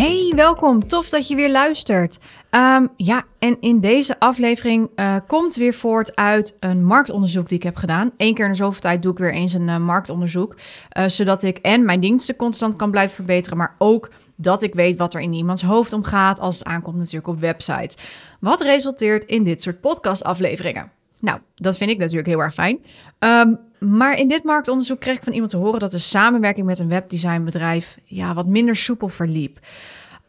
Hey, welkom. Tof dat je weer luistert. Ehm, ja, en in deze aflevering uh, komt weer voort uit een marktonderzoek die ik heb gedaan. Eén keer in de zoveel tijd doe ik weer eens een uh, marktonderzoek. Uh, zodat ik en mijn diensten constant kan blijven verbeteren, maar ook dat ik weet wat er in iemands hoofd omgaat als het aankomt natuurlijk op websites. Wat resulteert in dit soort podcastafleveringen. Nou, dat vind ik natuurlijk heel erg fijn. Um, maar in dit marktonderzoek kreeg ik van iemand te horen dat de samenwerking met een webdesignbedrijf ja, wat minder soepel verliep.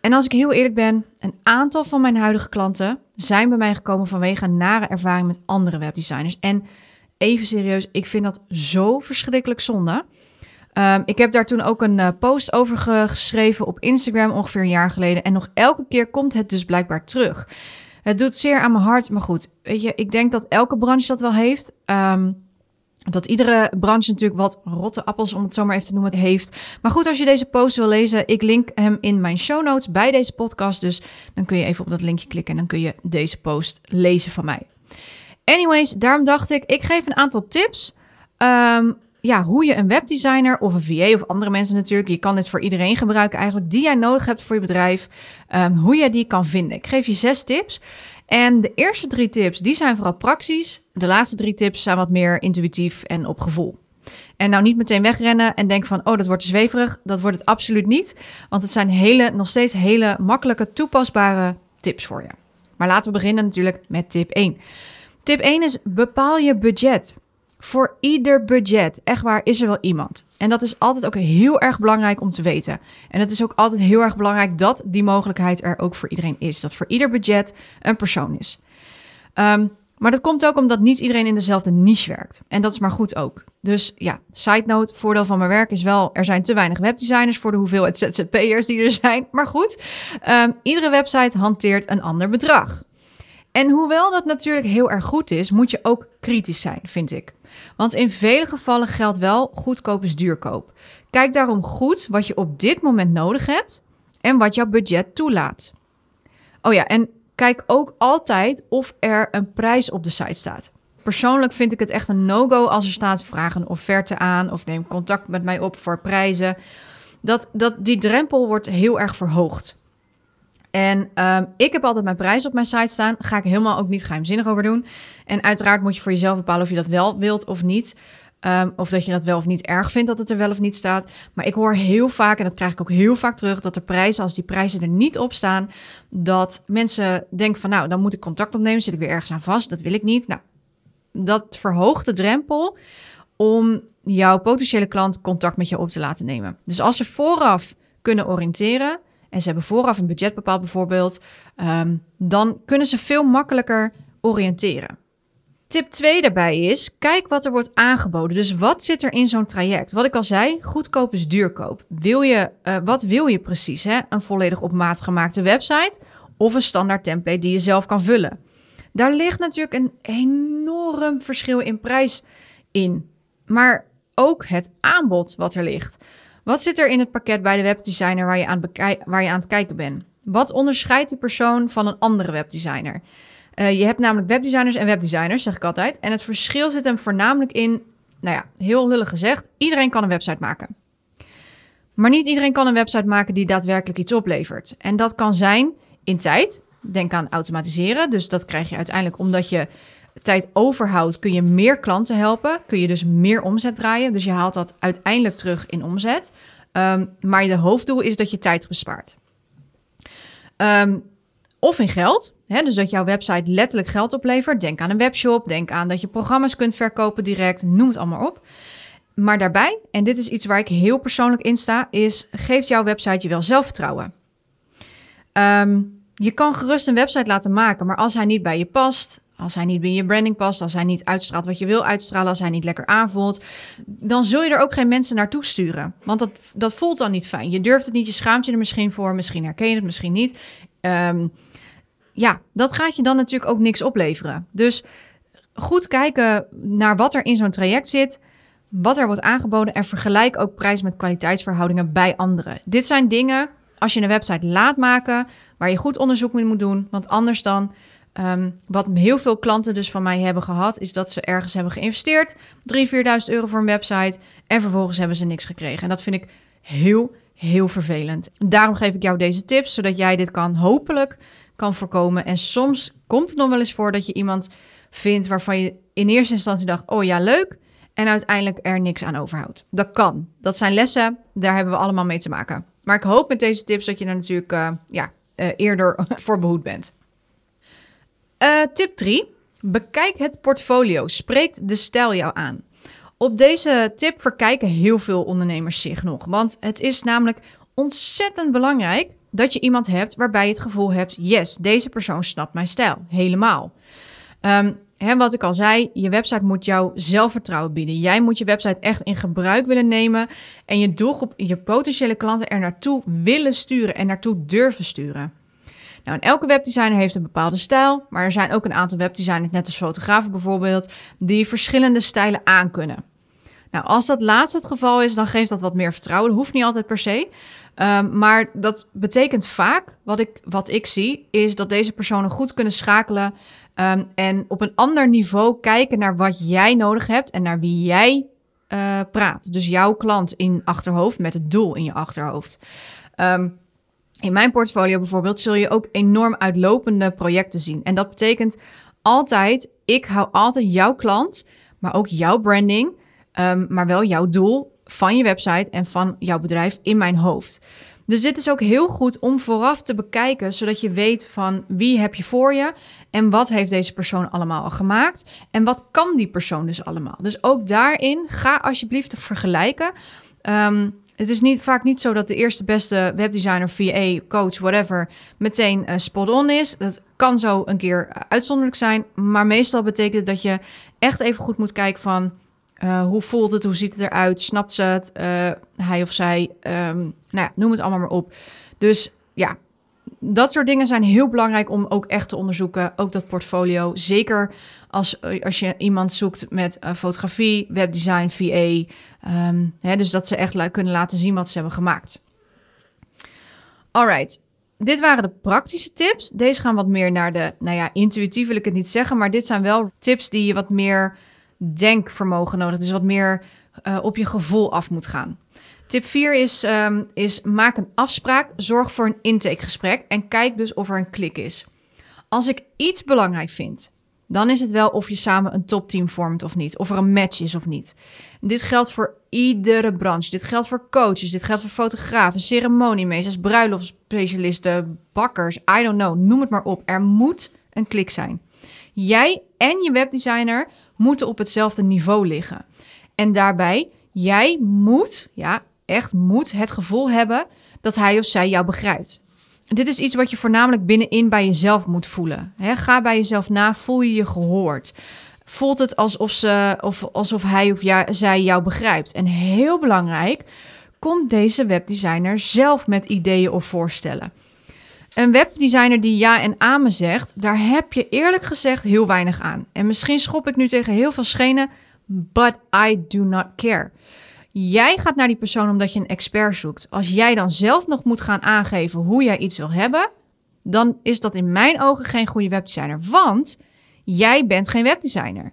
En als ik heel eerlijk ben, een aantal van mijn huidige klanten zijn bij mij gekomen vanwege een nare ervaring met andere webdesigners. En even serieus, ik vind dat zo verschrikkelijk zonde. Um, ik heb daar toen ook een uh, post over geschreven op Instagram ongeveer een jaar geleden. En nog elke keer komt het dus blijkbaar terug. Het doet zeer aan mijn hart, maar goed, weet je, ik denk dat elke branche dat wel heeft. Um, dat iedere branche natuurlijk wat rotte appels, om het zo maar even te noemen, heeft. Maar goed, als je deze post wil lezen, ik link hem in mijn show notes bij deze podcast. Dus dan kun je even op dat linkje klikken en dan kun je deze post lezen van mij. Anyways, daarom dacht ik, ik geef een aantal tips. Um, ja, hoe je een webdesigner of een VA of andere mensen natuurlijk, je kan dit voor iedereen gebruiken eigenlijk, die jij nodig hebt voor je bedrijf, um, hoe je die kan vinden. Ik geef je zes tips. En de eerste drie tips, die zijn vooral praktisch. De laatste drie tips zijn wat meer intuïtief en op gevoel. En nou niet meteen wegrennen en denken van, oh, dat wordt zweverig. Dat wordt het absoluut niet. Want het zijn hele, nog steeds hele makkelijke, toepasbare tips voor je. Maar laten we beginnen natuurlijk met tip 1. Tip 1 is bepaal je budget. Voor ieder budget, echt waar, is er wel iemand. En dat is altijd ook heel erg belangrijk om te weten. En het is ook altijd heel erg belangrijk dat die mogelijkheid er ook voor iedereen is. Dat voor ieder budget een persoon is. Um, maar dat komt ook omdat niet iedereen in dezelfde niche werkt. En dat is maar goed ook. Dus ja, side note, voordeel van mijn werk is wel... er zijn te weinig webdesigners voor de hoeveelheid ZZP'ers die er zijn. Maar goed, um, iedere website hanteert een ander bedrag. En hoewel dat natuurlijk heel erg goed is, moet je ook kritisch zijn, vind ik. Want in vele gevallen geldt wel goedkoop is duurkoop. Kijk daarom goed wat je op dit moment nodig hebt en wat jouw budget toelaat. Oh ja, en kijk ook altijd of er een prijs op de site staat. Persoonlijk vind ik het echt een no-go als er staat vraag een offerte aan of neem contact met mij op voor prijzen. Dat, dat, die drempel wordt heel erg verhoogd. En um, ik heb altijd mijn prijs op mijn site staan. Ga ik helemaal ook niet geheimzinnig over doen. En uiteraard moet je voor jezelf bepalen of je dat wel wilt of niet. Um, of dat je dat wel of niet erg vindt dat het er wel of niet staat. Maar ik hoor heel vaak, en dat krijg ik ook heel vaak terug, dat de prijzen, als die prijzen er niet op staan, dat mensen denken van nou, dan moet ik contact opnemen, zit ik weer ergens aan vast. Dat wil ik niet. Nou, dat verhoogt de drempel om jouw potentiële klant contact met je op te laten nemen. Dus als ze vooraf kunnen oriënteren, en ze hebben vooraf een budget bepaald bijvoorbeeld, um, dan kunnen ze veel makkelijker oriënteren. Tip 2 daarbij is, kijk wat er wordt aangeboden. Dus wat zit er in zo'n traject? Wat ik al zei, goedkoop is duurkoop. Wil je, uh, wat wil je precies? Hè? Een volledig op maat gemaakte website of een standaard template die je zelf kan vullen? Daar ligt natuurlijk een enorm verschil in prijs in. Maar ook het aanbod wat er ligt. Wat zit er in het pakket bij de webdesigner waar je aan, waar je aan het kijken bent? Wat onderscheidt die persoon van een andere webdesigner? Uh, je hebt namelijk webdesigners en webdesigners, zeg ik altijd. En het verschil zit hem voornamelijk in, nou ja, heel lullig gezegd, iedereen kan een website maken. Maar niet iedereen kan een website maken die daadwerkelijk iets oplevert. En dat kan zijn in tijd. Denk aan automatiseren. Dus dat krijg je uiteindelijk omdat je tijd overhoudt, kun je meer klanten helpen. Kun je dus meer omzet draaien. Dus je haalt dat uiteindelijk terug in omzet. Um, maar de hoofddoel is dat je tijd bespaart. Um, of in geld. Hè, dus dat jouw website letterlijk geld oplevert. Denk aan een webshop. Denk aan dat je programma's kunt verkopen direct. Noem het allemaal op. Maar daarbij, en dit is iets waar ik heel persoonlijk in sta, is geeft jouw website je wel zelfvertrouwen. Um, je kan gerust een website laten maken, maar als hij niet bij je past, als hij niet bij je branding past, als hij niet uitstraalt wat je wil uitstralen, als hij niet lekker aanvoelt, dan zul je er ook geen mensen naartoe sturen. Want dat, dat voelt dan niet fijn. Je durft het niet, je schaamt je er misschien voor, misschien herken je het, misschien niet. Um, ja, dat gaat je dan natuurlijk ook niks opleveren. Dus goed kijken naar wat er in zo'n traject zit, wat er wordt aangeboden en vergelijk ook prijs met kwaliteitsverhoudingen bij anderen. Dit zijn dingen, als je een website laat maken, waar je goed onderzoek mee moet doen, want anders dan Ehm, wat heel veel klanten dus van mij hebben gehad, is dat ze ergens hebben geïnvesteerd, 3.000, 4.000 euro voor een website, en vervolgens hebben ze niks gekregen. En dat vind ik heel, heel vervelend. Daarom geef ik jou deze tips, zodat jij dit kan hopelijk kan voorkomen. En soms komt het nog wel eens voor dat je iemand vindt waarvan je in eerste instantie dacht, oh ja, leuk, en uiteindelijk er niks aan overhoudt. Dat kan. Dat zijn lessen, daar hebben we allemaal mee te maken. Maar ik hoop met deze tips dat je er natuurlijk uh, ja, uh, eerder voor behoed bent. Uh, tip 3. Bekijk het portfolio. Spreekt de stijl jou aan? Op deze tip verkijken heel veel ondernemers zich nog. Want het is namelijk ontzettend belangrijk dat je iemand hebt waarbij je het gevoel hebt: yes, deze persoon snapt mijn stijl. Helemaal. Um, wat ik al zei, je website moet jou zelfvertrouwen bieden. Jij moet je website echt in gebruik willen nemen en je doelgroep, je potentiële klanten er naartoe willen sturen en naartoe durven sturen. Nou, elke webdesigner heeft een bepaalde stijl, maar er zijn ook een aantal webdesigners, net als fotografen bijvoorbeeld, die verschillende stijlen aankunnen. Nou, als dat laatste het geval is, dan geeft dat wat meer vertrouwen. Dat hoeft niet altijd per se. Um, maar dat betekent vaak, wat ik, wat ik zie, is dat deze personen goed kunnen schakelen um, en op een ander niveau kijken naar wat jij nodig hebt en naar wie jij uh, praat. Dus jouw klant in achterhoofd met het doel in je achterhoofd. Um, in mijn portfolio bijvoorbeeld zul je ook enorm uitlopende projecten zien. En dat betekent altijd, ik hou altijd jouw klant, maar ook jouw branding, um, maar wel jouw doel van je website en van jouw bedrijf in mijn hoofd. Dus dit is ook heel goed om vooraf te bekijken, zodat je weet van wie heb je voor je en wat heeft deze persoon allemaal al gemaakt en wat kan die persoon dus allemaal. Dus ook daarin ga alsjeblieft vergelijken. Um, het is niet, vaak niet zo dat de eerste beste webdesigner, VA, coach, whatever, meteen uh, spot on is. Dat kan zo een keer uh, uitzonderlijk zijn. Maar meestal betekent het dat je echt even goed moet kijken van... Uh, hoe voelt het? Hoe ziet het eruit? Snapt ze het? hij of zij? Um, nou ja, noem het allemaal maar op. Dus ja, dat soort dingen zijn heel belangrijk om ook echt te onderzoeken. Ook dat portfolio. Zeker als, als je iemand zoekt met uh, fotografie, webdesign, VA. Ehm, hè, dus dat ze echt kunnen laten zien wat ze hebben gemaakt. Alright. Dit waren de praktische tips. Deze gaan wat meer naar de, nou ja, intuïtief wil ik het niet zeggen, maar dit zijn wel tips die je wat meer denkvermogen nodig, dus wat meer uh, op je gevoel af moet gaan. Tip 4 is, um, is maak een afspraak, zorg voor een intakegesprek en kijk dus of er een klik is. Als ik iets belangrijk vind, dan is het wel of je samen een topteam vormt of niet, of er een match is of niet. Dit geldt voor iedere branche. Dit geldt voor coaches, dit geldt voor fotografen, ceremoniemeesters, bruiloftspecialisten, bakkers, I don't know, noem het maar op. Er moet een klik zijn. Jij en je webdesigner moeten op hetzelfde niveau liggen. En daarbij, jij moet, ja, echt moet het gevoel hebben dat hij of zij jou begrijpt. Dit is iets wat je voornamelijk binnenin bij jezelf moet voelen. ga bij jezelf na, voel je je gehoord. Voelt het alsof, ze, of alsof hij of zij jou begrijpt. En heel belangrijk, komt deze webdesigner zelf met ideeën of voorstellen. Een webdesigner die ja en amen zegt, daar heb je eerlijk gezegd heel weinig aan. En misschien schop ik nu tegen heel veel schenen, but I do not care. Jij gaat naar die persoon omdat je een expert zoekt. Als jij dan zelf nog moet gaan aangeven hoe jij iets wil hebben, dan is dat in mijn ogen geen goede webdesigner. Want jij bent geen webdesigner.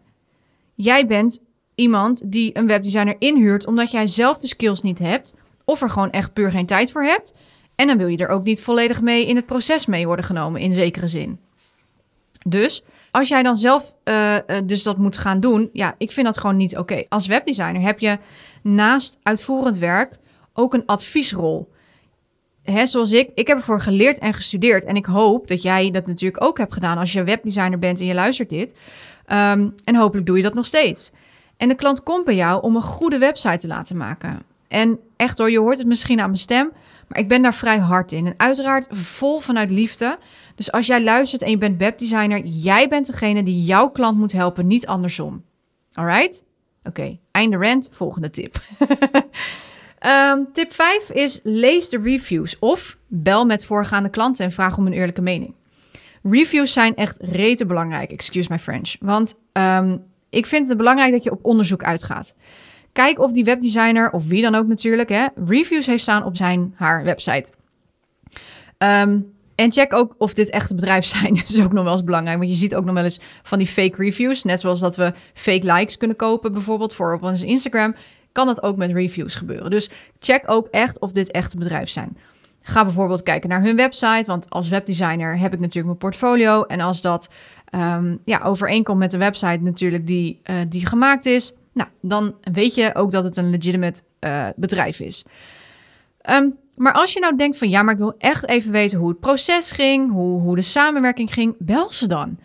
Jij bent iemand die een webdesigner inhuurt omdat jij zelf de skills niet hebt of er gewoon echt puur geen tijd voor hebt. En dan wil je er ook niet volledig mee in het proces mee worden genomen, in zekere zin. Dus als jij dan zelf uh, dus dat moet gaan doen, ja, ik vind dat gewoon niet oké. Als webdesigner heb je naast uitvoerend werk ook een adviesrol. Hè, zoals ik, ik heb ervoor geleerd en gestudeerd. En ik hoop dat jij dat natuurlijk ook hebt gedaan als je webdesigner bent en je luistert dit. Um, en hopelijk doe je dat nog steeds. En de klant komt bij jou om een goede website te laten maken. En echt hoor, je hoort het misschien aan mijn stem, maar ik ben daar vrij hard in. En uiteraard vol vanuit liefde. Dus als jij luistert en je bent webdesigner, jij bent degene die jouw klant moet helpen, niet andersom. Alright? Oké, einde rant, volgende tip. um, tip 5 is lees de reviews of bel met voorgaande klanten en vraag om een eerlijke mening. Reviews zijn echt rete belangrijk, excuse my French. Want um, ik vind het belangrijk dat je op onderzoek uitgaat. Kijk of die webdesigner, of wie dan ook natuurlijk, hè, reviews heeft staan op zijn, haar website. Um, en check ook of dit echte bedrijven zijn. Dat is ook nog wel eens belangrijk. Want je ziet ook nog wel eens van die fake reviews. Net zoals dat we fake likes kunnen kopen, bijvoorbeeld voor op onze Instagram. Kan dat ook met reviews gebeuren. Dus check ook echt of dit echte bedrijven zijn. Ga bijvoorbeeld kijken naar hun website. Want als webdesigner heb ik natuurlijk mijn portfolio. En als dat um, ja, overeenkomt met de website natuurlijk die, uh, die gemaakt is. Nou, dan weet je ook dat het een legitimate uh, bedrijf is. Um, maar als je nou denkt van ja, maar ik wil echt even weten hoe het proces ging, hoe, hoe de samenwerking ging, bel ze dan.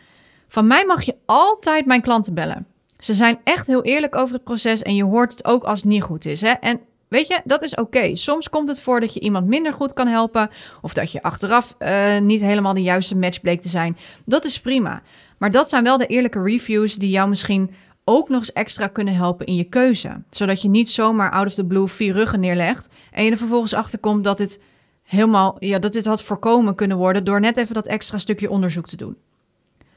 Van mij mag je altijd mijn klanten bellen. Ze zijn echt heel eerlijk over het proces en je hoort het ook als het niet goed is. Hè? En weet je, dat is oké. Soms komt het voor dat je iemand minder goed kan helpen of dat je achteraf uh, niet helemaal de juiste match bleek te zijn. Dat is prima. Maar dat zijn wel de eerlijke reviews die jou misschien ook nog eens extra kunnen helpen in je keuze. Zodat je niet zomaar out of the blue vier ruggen neerlegt en je er vervolgens achter komt dat dit helemaal, ja, dat dit had voorkomen kunnen worden door net even dat extra stukje onderzoek te doen.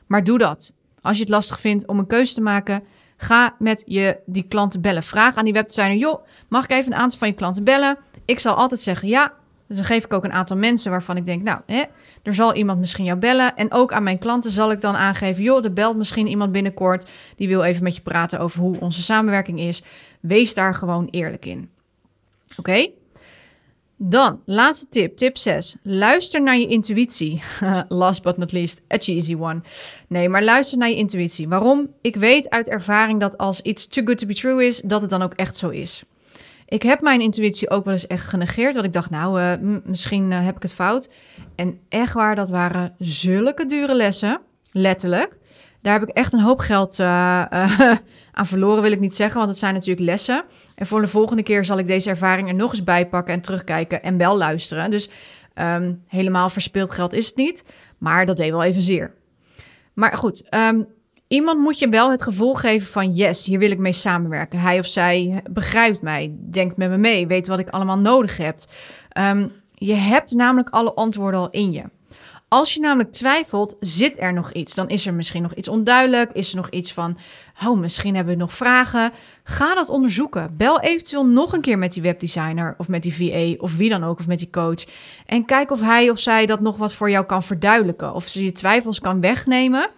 Maar doe dat. Als je het lastig vindt om een keuze te maken, ga met je die klanten bellen. Vraag aan die webdesigner, joh, mag ik even een aantal van je klanten bellen? Ik zal altijd zeggen ja, dus dan geef ik ook een aantal mensen waarvan ik denk, nou, hè, er zal iemand misschien jou bellen. En ook aan mijn klanten zal ik dan aangeven, joh, er belt misschien iemand binnenkort. Die wil even met je praten over hoe onze samenwerking is. Wees daar gewoon eerlijk in. Oké? Dan, laatste tip, tip 6. Luister naar je intuïtie. Last but not least, a cheesy one. Nee, maar luister naar je intuïtie. Waarom? Ik weet uit ervaring dat als iets too good to be true is, dat het dan ook echt zo is. Ik heb mijn intuïtie ook wel eens echt genegeerd. Want ik dacht, nou, uh, misschien uh, heb ik het fout. En echt waar, dat waren zulke dure lessen. Letterlijk. Daar heb ik echt een hoop geld uh, aan verloren, wil ik niet zeggen. Want het zijn natuurlijk lessen. En voor de volgende keer zal ik deze ervaring er nog eens bij pakken en terugkijken en wel luisteren. Dus um, helemaal verspild geld is het niet. Maar dat deed wel even zeer. Maar goed, um, Iemand moet je wel het gevoel geven van yes, hier wil ik mee samenwerken. Hij of zij begrijpt mij, denkt met me mee, weet wat ik allemaal nodig heb. Um, je hebt namelijk alle antwoorden al in je. Als je namelijk twijfelt, zit er nog iets. Dan is er misschien nog iets onduidelijk. Is er nog iets van, oh, misschien hebben we nog vragen. Ga dat onderzoeken. Bel eventueel nog een keer met die webdesigner of met die VA of wie dan ook, of met die coach. En kijk of hij of zij dat nog wat voor jou kan verduidelijken. Of ze je twijfels kan wegnemen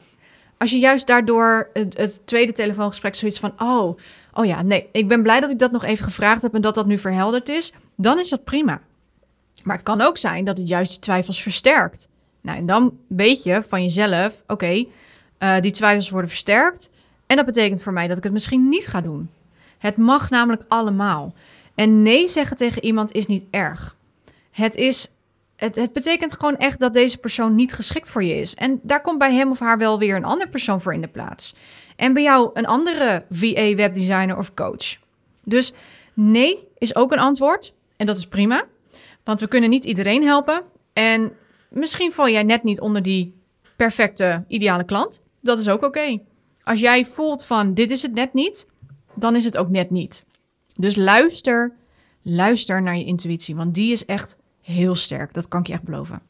als je juist daardoor het, tweede telefoongesprek zoiets van: oh, oh ja, nee, ik ben blij dat ik dat nog even gevraagd heb en dat dat nu verhelderd is, dan is dat prima. Maar het kan ook zijn dat het juist die twijfels versterkt. Nou, en dan weet je van jezelf: oké, uh, die twijfels worden versterkt. En dat betekent voor mij dat ik het misschien niet ga doen. Het mag namelijk allemaal. En nee zeggen tegen iemand is niet erg. Het is het, het, betekent gewoon echt dat deze persoon niet geschikt voor je is. En daar komt bij hem of haar wel weer een andere persoon voor in de plaats. En bij jou een andere VA, webdesigner of coach. Dus nee is ook een antwoord. En dat is prima. Want we kunnen niet iedereen helpen. En misschien val jij net niet onder die perfecte, ideale klant. Dat is ook oké. Als jij voelt van dit is het net niet, dan is het ook net niet. Dus luister, luister naar je intuïtie. Want die is echt heel sterk. Dat kan ik je echt beloven.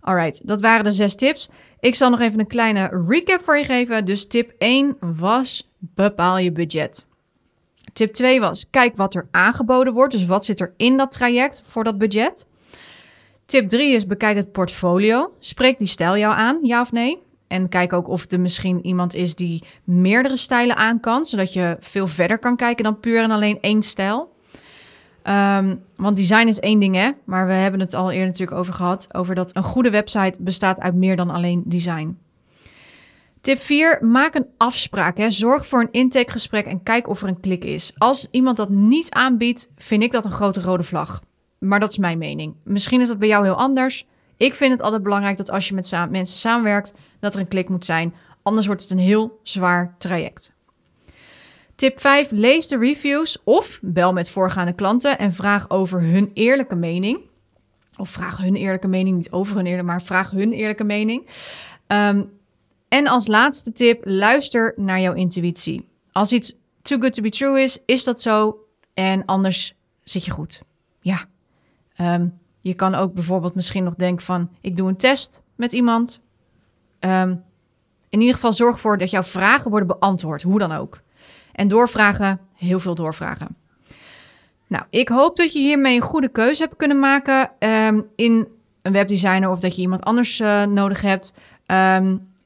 Alright, dat waren de zes tips. Ik zal nog even een kleine recap voor je geven. Dus tip 1 was bepaal je budget. Tip 2 was kijk wat er aangeboden wordt. Dus wat zit er in dat traject voor dat budget. Tip 3 is bekijk het portfolio. Spreek die stijl jou aan, ja of nee? En kijk ook of er misschien iemand is die meerdere stijlen aan kan, zodat je veel verder kan kijken dan puur en alleen één stijl. Um, want design is één ding, hè? Maar we hebben het al eerder natuurlijk over gehad. Over dat een goede website bestaat uit meer dan alleen design. Tip 4. Maak een afspraak. Hè. Zorg voor een intakegesprek en kijk of er een klik is. Als iemand dat niet aanbiedt, vind ik dat een grote rode vlag. Maar dat is mijn mening. Misschien is dat bij jou heel anders. Ik vind het altijd belangrijk dat als je met mensen samenwerkt, dat er een klik moet zijn. Anders wordt het een heel zwaar traject. Tip 5. Lees de reviews of bel met voorgaande klanten en vraag over hun eerlijke mening. Of vraag hun eerlijke mening, niet over hun eerlijke, maar vraag hun eerlijke mening. Um, en als laatste tip, luister naar jouw intuïtie. Als iets too good to be true is, is dat zo. En anders zit je goed. Ja. Um, je kan ook bijvoorbeeld misschien nog denken van, ik doe een test met iemand. ehm, in ieder geval zorg ervoor dat jouw vragen worden beantwoord, hoe dan ook. En doorvragen, heel veel doorvragen. Nou, ik hoop dat je hiermee een goede keuze hebt kunnen maken ehm, in een webdesigner of dat je iemand anders uh, nodig hebt.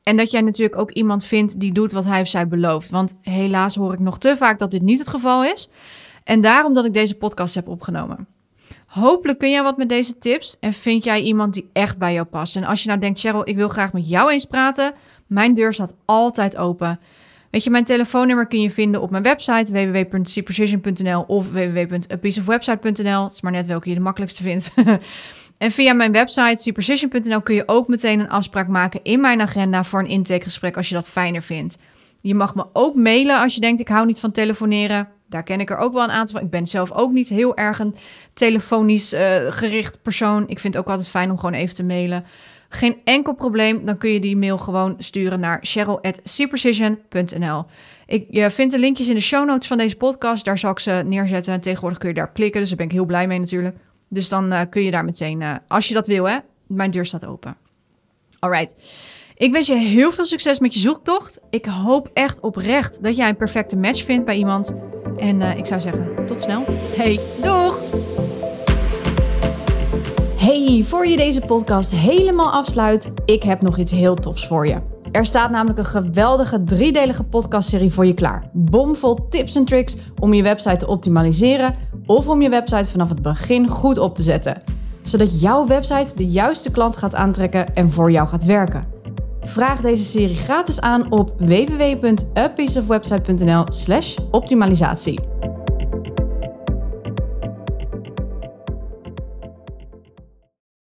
En dat jij natuurlijk ook iemand vindt die doet wat hij of zij belooft. Want helaas hoor ik nog te vaak dat dit niet het geval is. En daarom dat ik deze podcast heb opgenomen. Hopelijk kun jij wat met deze tips en vind jij iemand die echt bij jou past. En als je nou denkt, Cheryl, ik wil graag met jou eens praten, mijn deur staat altijd open. Weet je, mijn telefoonnummer kun je vinden op mijn website www.cprecision.nl of www.apieceofwebsite.nl. Het is maar net welke je de makkelijkste vindt. En via mijn website cprecision.nl kun je ook meteen een afspraak maken in mijn agenda voor een intakegesprek als je dat fijner vindt. Je mag me ook mailen als je denkt ik hou niet van telefoneren. Daar ken ik er ook wel een aantal van. Ik ben zelf ook niet heel erg een telefonisch uh, gericht persoon. Ik vind het ook altijd fijn om gewoon even te mailen. Geen enkel probleem, dan kun je die mail gewoon sturen naar cheryl.cprecision.nl. Ik, je vindt de linkjes in de show notes van deze podcast. Daar zal ik ze neerzetten. En tegenwoordig kun je daar klikken, dus daar ben ik heel blij mee natuurlijk. Dus dan uh, kun je daar meteen, uh, als je dat wil, hè, mijn deur staat open. Alright. Ik wens je heel veel succes met je zoektocht. Ik hoop echt oprecht dat jij een perfecte match vindt bij iemand. En uh, ik zou zeggen, tot snel. Hey, doeg! Hey, voor je deze podcast helemaal afsluit, ik heb nog iets heel tofs voor je. Er staat namelijk een geweldige driedelige podcastserie voor je klaar. Bomvol tips en tricks om je website te optimaliseren of om je website vanaf het begin goed op te zetten. Zodat jouw website de juiste klant gaat aantrekken en voor jou gaat werken. Vraag deze serie gratis aan op www.apieceofwebsite.nl/optimalisatie.